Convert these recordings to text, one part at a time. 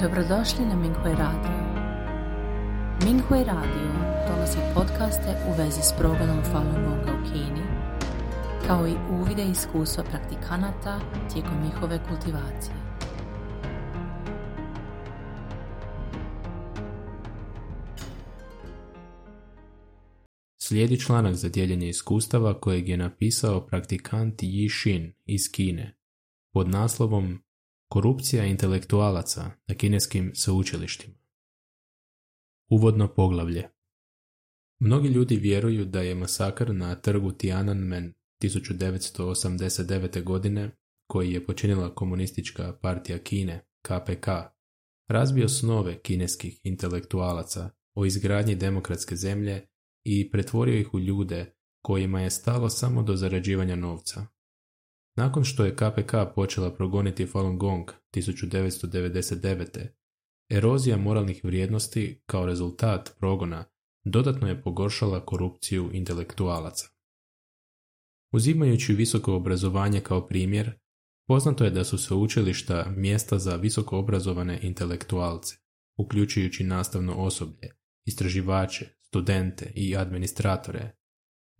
Dobrodošli na Minghui Radio. Minghui Radio donosi podcaste u vezi s progledom Falun Gonga u Kini, kao i uvide iskustva praktikanata tijekom njihove kultivacije. Slijedi članak za dijeljenje iskustava kojeg je napisao praktikant Yi Shin iz Kine pod naslovom Korupcija intelektualaca na kineskim sveučilištima. Uvodno poglavlje Mnogi ljudi vjeruju da je masakr na trgu Tiananmen 1989. godine, koji je počinila komunistička partija Kine, KPK, razbio snove kineskih intelektualaca o izgradnji demokratske zemlje i pretvorio ih u ljude kojima je stalo samo do zarađivanja novca. Nakon što je KPK počela progoniti Falun Gong 1999. erozija moralnih vrijednosti kao rezultat progona dodatno je pogoršala korupciju intelektualaca. Uzimajući visoko obrazovanje kao primjer, poznato je da su sveučilišta mjesta za visoko obrazovane intelektualce, uključujući nastavno osoblje, istraživače, studente i administratore.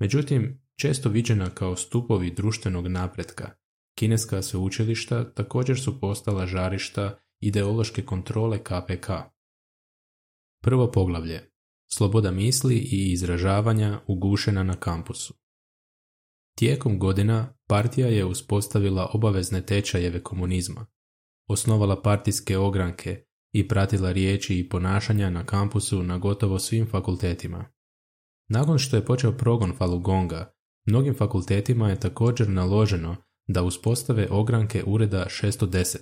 Međutim, često viđena kao stupovi društvenog napretka, kineska sveučilišta također su postala žarišta ideološke kontrole KPK. Prvo poglavlje. Sloboda misli i izražavanja ugušena na kampusu. Tijekom godina partija je uspostavila obavezne tečajeve komunizma, osnovala partijske ogranke i pratila riječi i ponašanja na kampusu na gotovo svim fakultetima. Nakon što je počeo progon Falugonga, mnogim fakultetima je također naloženo da uspostave ogranke ureda 610,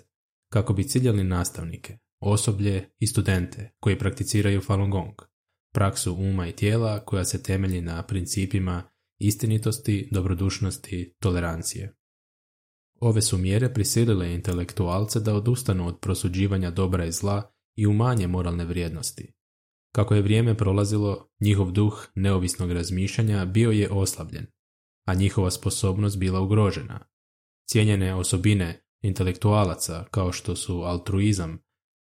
kako bi ciljali nastavnike, osoblje i studente koji prakticiraju Falun Gong, praksu uma i tijela koja se temelji na principima istinitosti, dobrodušnosti, tolerancije. Ove su mjere prisilile intelektualce da odustanu od prosuđivanja dobra i zla i umanje moralne vrijednosti. Kako je vrijeme prolazilo, njihov duh neovisnog razmišljanja bio je oslabljen, a njihova sposobnost bila ugrožena. Cijenjene osobine intelektualaca kao što su altruizam,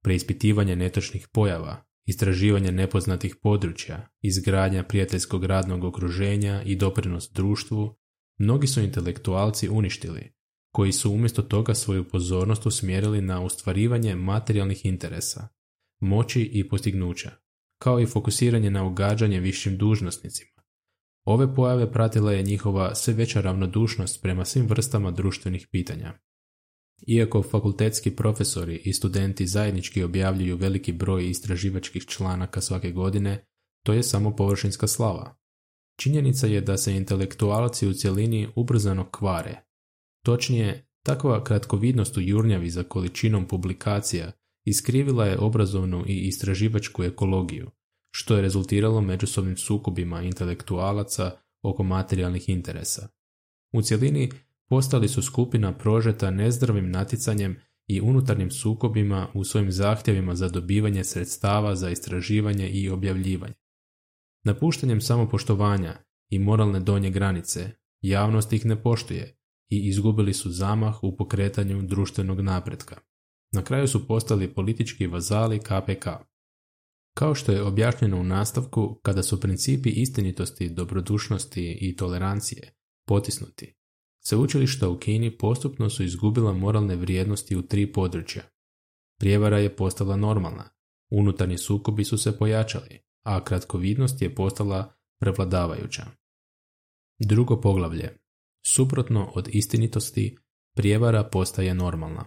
preispitivanje netočnih pojava, istraživanje nepoznatih područja, izgradnja prijateljskog radnog okruženja i doprinos društvu, mnogi su intelektualci uništili, koji su umjesto toga svoju pozornost usmjerili na ostvarivanje materijalnih interesa, moći i postignuća, kao i fokusiranje na ugađanje višim dužnosnicima. Ove pojave pratila je njihova sve veća ravnodušnost prema svim vrstama društvenih pitanja. Iako fakultetski profesori i studenti zajednički objavljuju veliki broj istraživačkih članaka svake godine, to je samo površinska slava. Činjenica je da se intelektualci u cjelini ubrzano kvare. Točnije, takva kratkovidnost u jurnjavi za količinom publikacija iskrivila je obrazovnu i istraživačku ekologiju, što je rezultiralo međusobnim sukobima intelektualaca oko materijalnih interesa. U cjelini postali su skupina prožeta nezdravim natjecanjem i unutarnjim sukobima u svojim zahtjevima za dobivanje sredstava za istraživanje i objavljivanje. Napuštanjem samopoštovanja i moralne donje granice, javnost ih ne poštuje i izgubili su zamah u pokretanju društvenog napretka. Na kraju su postali politički vazali KPK. Kao što je objašnjeno u nastavku, kada su principi istinitosti, dobrodušnosti i tolerancije potisnuti, sveučilišta u Kini postupno su izgubila moralne vrijednosti u tri područja. Prijevara je postala normalna, unutarnji sukobi su se pojačali, a kratkovidnost je postala prevladavajuća. Drugo poglavlje. Suprotno od istinitosti, prijevara postaje normalna.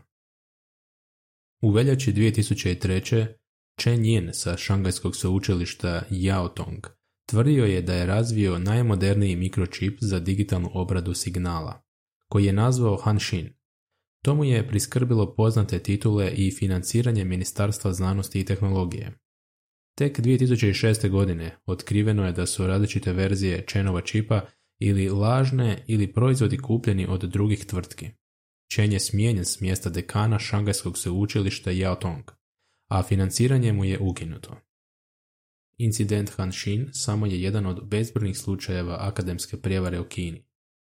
U veljači 2003. Chen Yin sa šangajskog sveučilišta Yaotong tvrdio je da je razvio najmoderniji mikročip za digitalnu obradu signala, koji je nazvao Hanshin. To mu je priskrbilo poznate titule i financiranje Ministarstva znanosti i tehnologije. Tek 2006. godine otkriveno je da su različite verzije Chenova čipa ili lažne ili proizvodi kupljeni od drugih tvrtki. Chen je smijenjen s mjesta dekana šangajskog sveučilišta Yaotong, a financiranje mu je ukinuto. Incident Hanshin samo je jedan od bezbrojnih slučajeva akademske prijevare u Kini.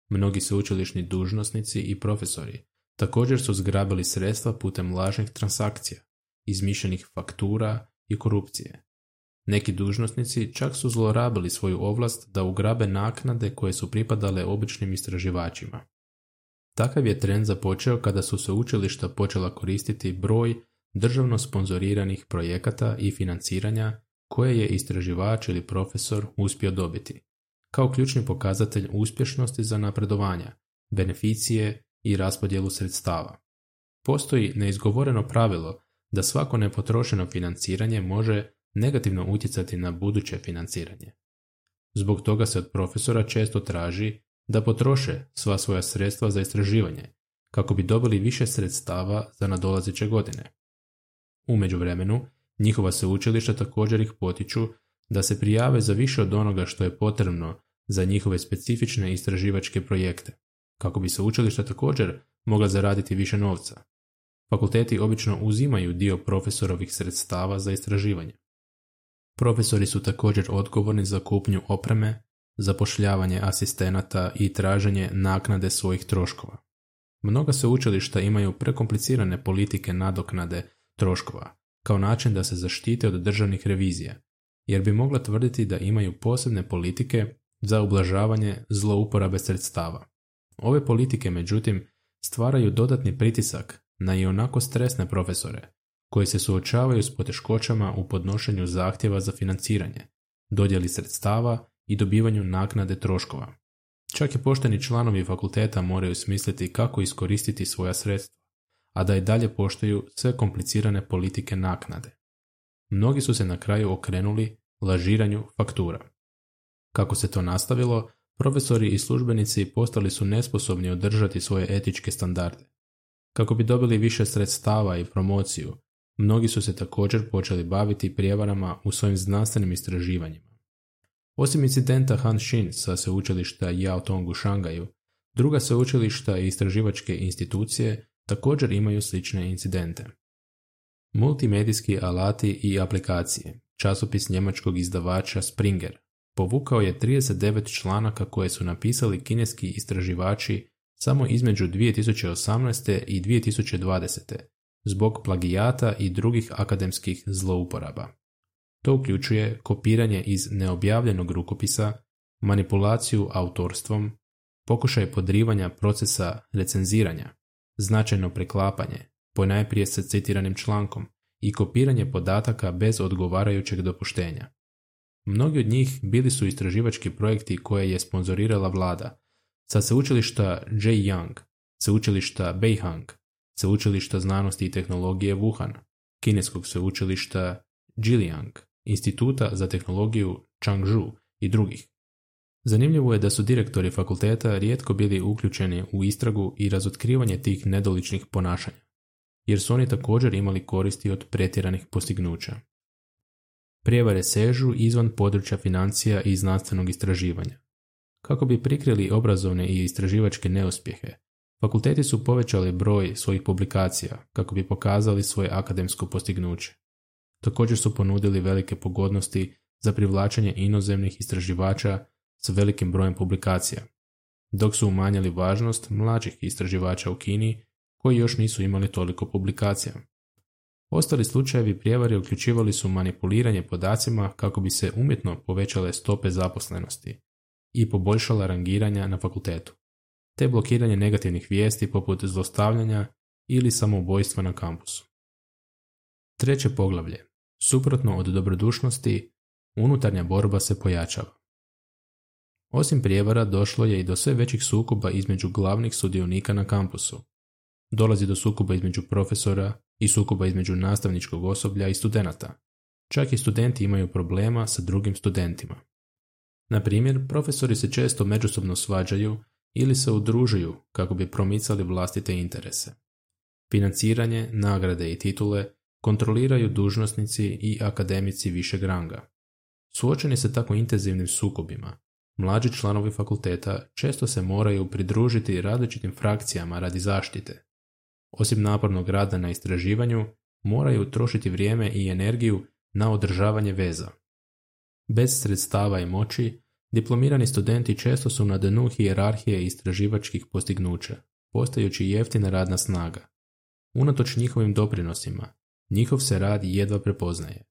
Mnogi sveučilišni dužnosnici i profesori također su zgrabili sredstva putem lažnih transakcija, izmišljenih faktura i korupcije. Neki dužnosnici čak su zlorabili svoju ovlast da ugrabe naknade koje su pripadale običnim istraživačima. Takav je trend započeo kada su se učilišta počela koristiti broj državno sponzoriranih projekata i financiranja koje je istraživač ili profesor uspio dobiti, kao ključni pokazatelj uspješnosti za napredovanja, beneficije i raspodjelu sredstava. Postoji neizgovoreno pravilo da svako nepotrošeno financiranje može negativno utjecati na buduće financiranje. Zbog toga se od profesora često traži da potroše sva svoja sredstva za istraživanje, kako bi dobili više sredstava za nadolazeće godine. U međuvremenu, njihova se učilišta također ih potiču da se prijave za više od onoga što je potrebno za njihove specifične istraživačke projekte, kako bi se učilišta također mogla zaraditi više novca. Fakulteti obično uzimaju dio profesorovih sredstava za istraživanje. Profesori su također odgovorni za kupnju opreme, zapošljavanje asistenata i traženje naknade svojih troškova. Mnoga se učilišta imaju prekomplicirane politike nadoknade troškova, kao način da se zaštite od državnih revizija, jer bi mogla tvrditi da imaju posebne politike za ublažavanje zlouporabe sredstava. Ove politike, međutim, stvaraju dodatni pritisak na ionako stresne profesore, koji se suočavaju s poteškoćama u podnošenju zahtjeva za financiranje, dodjeli sredstava i dobivanju naknade troškova. Čak i pošteni članovi fakulteta moraju smisliti kako iskoristiti svoja sredstva, a da i dalje poštuju sve komplicirane politike naknade. Mnogi su se na kraju okrenuli lažiranju faktura. Kako se to nastavilo, profesori i službenici postali su nesposobni održati svoje etičke standarde. Kako bi dobili više sredstava i promociju, mnogi su se također počeli baviti prijevarama u svojim znanstvenim istraživanjima. Osim incidenta Han Shin sa sveučilišta Yao Tong u Šangaju, druga sveučilišta i istraživačke institucije također imaju slične incidente. Multimedijski alati i aplikacije, časopis njemačkog izdavača Springer, povukao je 39 članaka koje su napisali kineski istraživači samo između 2018. i 2020. zbog plagijata i drugih akademskih zlouporaba. To uključuje kopiranje iz neobjavljenog rukopisa, manipulaciju autorstvom, pokušaj podrivanja procesa recenziranja, značajno preklapanje, ponajprije sa citiranim člankom i kopiranje podataka bez odgovarajućeg dopuštenja. Mnogi od njih bili su istraživački projekti koje je sponzorirala vlada, sa sveučilišta J. Young, sveučilišta Beihang, sveučilišta znanosti i tehnologije Wuhan, kineskog sveučilišta Jiliang, instituta za tehnologiju Changzhou i drugih. Zanimljivo je da su direktori fakulteta rijetko bili uključeni u istragu i razotkrivanje tih nedoličnih ponašanja, jer su oni također imali koristi od pretjeranih postignuća. Prijevare sežu izvan područja financija i znanstvenog istraživanja. Kako bi prikrili obrazovne i istraživačke neuspjehe, fakulteti su povećali broj svojih publikacija kako bi pokazali svoje akademsko postignuće. Također su ponudili velike pogodnosti za privlačenje inozemnih istraživača s velikim brojem publikacija, dok su umanjili važnost mlađih istraživača u Kini koji još nisu imali toliko publikacija. Ostali slučajevi prijevari uključivali su manipuliranje podacima kako bi se umjetno povećale stope zaposlenosti i poboljšala rangiranja na fakultetu, te blokiranje negativnih vijesti poput zlostavljanja ili samoubojstva na kampusu. Treće poglavlje. Suprotno od dobrodušnosti, unutarnja borba se pojačava. Osim prijevara došlo je i do sve većih sukoba između glavnih sudionika na kampusu. Dolazi do sukoba između profesora i sukoba između nastavničkog osoblja i studenata. Čak i studenti imaju problema sa drugim studentima. Na primjer, profesori se često međusobno svađaju ili se udružuju kako bi promicali vlastite interese. Financiranje, nagrade i titule kontroliraju dužnosnici i akademici višeg ranga. Suočeni se tako intenzivnim sukobima, Mlađi članovi fakulteta često se moraju pridružiti različitim frakcijama radi zaštite. Osim napornog rada na istraživanju, moraju trošiti vrijeme i energiju na održavanje veza. Bez sredstava i moći, diplomirani studenti često su na dnu hijerarhije istraživačkih postignuća, postajući jeftina radna snaga. Unatoč njihovim doprinosima, njihov se rad jedva prepoznaje.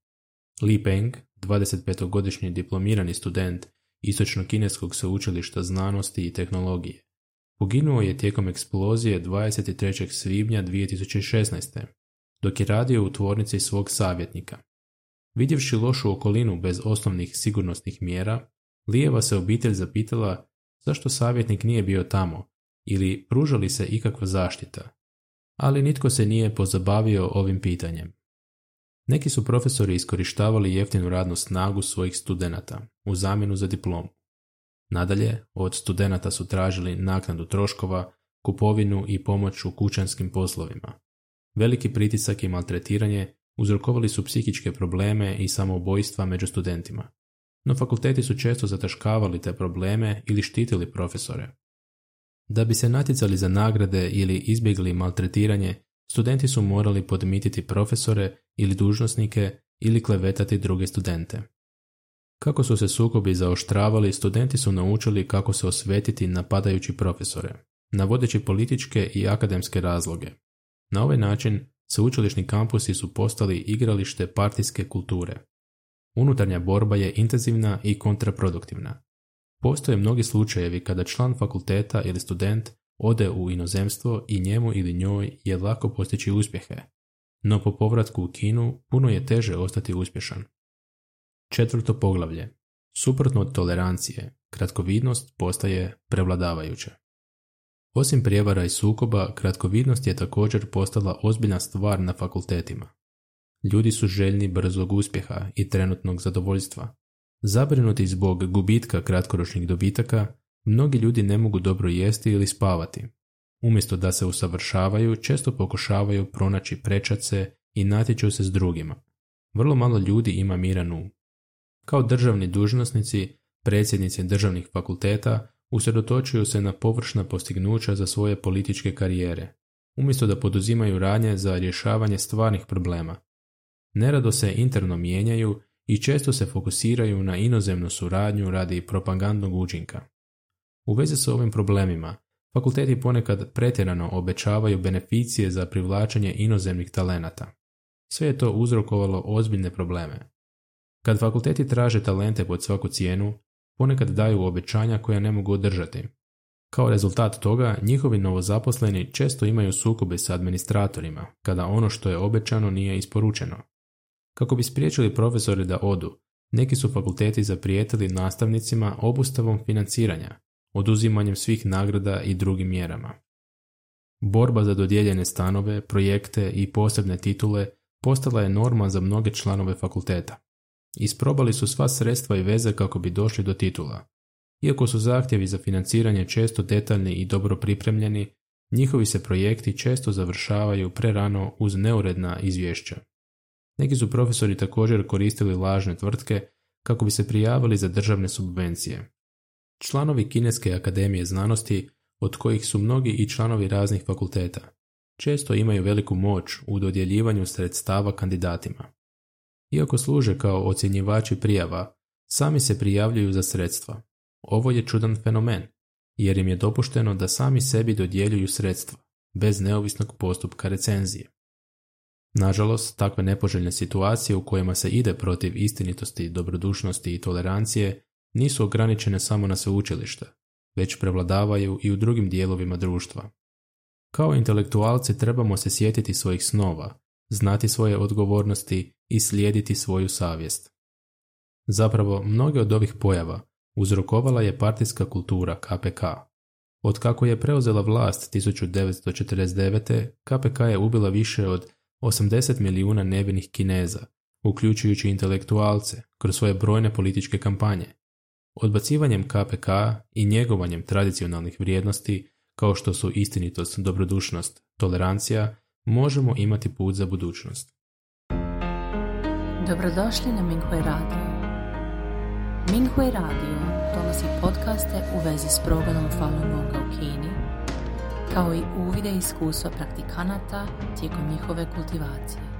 Li Peng, 25-godišnji diplomirani student Istočno-kineskog sveučilišta znanosti i tehnologije, poginuo je tijekom eksplozije 23. svibnja 2016. dok je radio u tvornici svog savjetnika. Vidjevši lošu okolinu bez osnovnih sigurnosnih mjera, Lijeva se obitelj zapitala zašto savjetnik nije bio tamo ili pružali se ikakva zaštita, ali nitko se nije pozabavio ovim pitanjem. Neki su profesori iskorištavali jeftinu radnu snagu svojih studenata u zamjenu za diplomu. Nadalje, od studenata su tražili naknadu troškova, kupovinu i pomoć u kućanskim poslovima. Veliki pritisak i maltretiranje uzrokovali su psihičke probleme i samoubojstva među studentima. No fakulteti su često zataškavali te probleme ili štitili profesore. Da bi se natjecali za nagrade ili izbjegli maltretiranje, studenti su morali podmititi profesore ili dužnosnike ili klevetati druge studente. Kako su se sukobi zaoštravali, studenti su naučili kako se osvetiti napadajući profesore, navodeći političke i akademske razloge. Na ovaj način sveučilišni kampusi su postali igralište partijske kulture. Unutarnja borba je intenzivna i kontraproduktivna. Postoje mnogi slučajevi kada član fakulteta ili student ode u inozemstvo i njemu ili njoj je lako postići uspjehe, no po povratku u Kinu puno je teže ostati uspješan. Četvrto poglavlje. Suprotno od tolerancije, kratkovidnost postaje prevladavajuća. Osim prijevara i sukoba, kratkovidnost je također postala ozbiljna stvar na fakultetima. Ljudi su željni brzog uspjeha i trenutnog zadovoljstva. Zabrinuti zbog gubitka kratkoročnih dobitaka, mnogi ljudi ne mogu dobro jesti ili spavati. Umjesto da se usavršavaju, često pokušavaju pronaći prečace i natječu se s drugima. Vrlo malo ljudi ima miran um. Kao državni dužnosnici, predsjednici državnih fakulteta usredotočuju se na površna postignuća za svoje političke karijere, umjesto da poduzimaju radnje za rješavanje stvarnih problema. Nerado se interno mijenjaju i često se fokusiraju na inozemnu suradnju radi propagandnog učinka. U vezi s ovim problemima, fakulteti ponekad pretjerano obećavaju beneficije za privlačenje inozemnih talenata. Sve je to uzrokovalo ozbiljne probleme. Kad fakulteti traže talente pod svaku cijenu, ponekad daju obećanja koja ne mogu održati. Kao rezultat toga, njihovi novozaposleni često imaju sukobe sa administratorima, kada ono što je obećano nije isporučeno. Kako bi spriječili profesore da odu, neki su fakulteti zaprijetili nastavnicima obustavom financiranja, oduzimanjem svih nagrada i drugim mjerama. Borba za dodijeljene stanove, projekte i posebne titule postala je norma za mnoge članove fakulteta. Isprobali su sva sredstva i veze kako bi došli do titula. Iako su zahtjevi za financiranje često detaljni i dobro pripremljeni, njihovi se projekti često završavaju prerano uz neuredna izvješća. Neki su profesori također koristili lažne tvrtke kako bi se prijavili za državne subvencije. Članovi Kineske akademije znanosti, od kojih su mnogi i članovi raznih fakulteta, često imaju veliku moć u dodjeljivanju sredstava kandidatima. Iako služe kao ocjenjivači prijava, sami se prijavljuju za sredstva. Ovo je čudan fenomen, jer im je dopušteno da sami sebi dodjeljuju sredstva, bez neovisnog postupka recenzije. Nažalost, takve nepoželjne situacije u kojima se ide protiv istinitosti, dobrodušnosti i tolerancije nisu ograničene samo na sveučilište, već prevladavaju i u drugim dijelovima društva. Kao intelektualci trebamo se sjetiti svojih snova, znati svoje odgovornosti i slijediti svoju savjest. Zapravo, mnoge od ovih pojava uzrokovala je partijska kultura KPK. Od kako je preuzela vlast 1949. KPK je ubila više od 80 milijuna nevinih kineza, uključujući intelektualce, kroz svoje brojne političke kampanje. Odbacivanjem KPK i njegovanjem tradicionalnih vrijednosti, kao što su istinitost, dobrodušnost, tolerancija, možemo imati put za budućnost. Dobrodošli na Minghui Radio. Minghui Radio donosi podcaste u vezi s progledom Falun Gonga u Kini, kao i uvide iskustva praktikanata tijekom njihove kultivacije.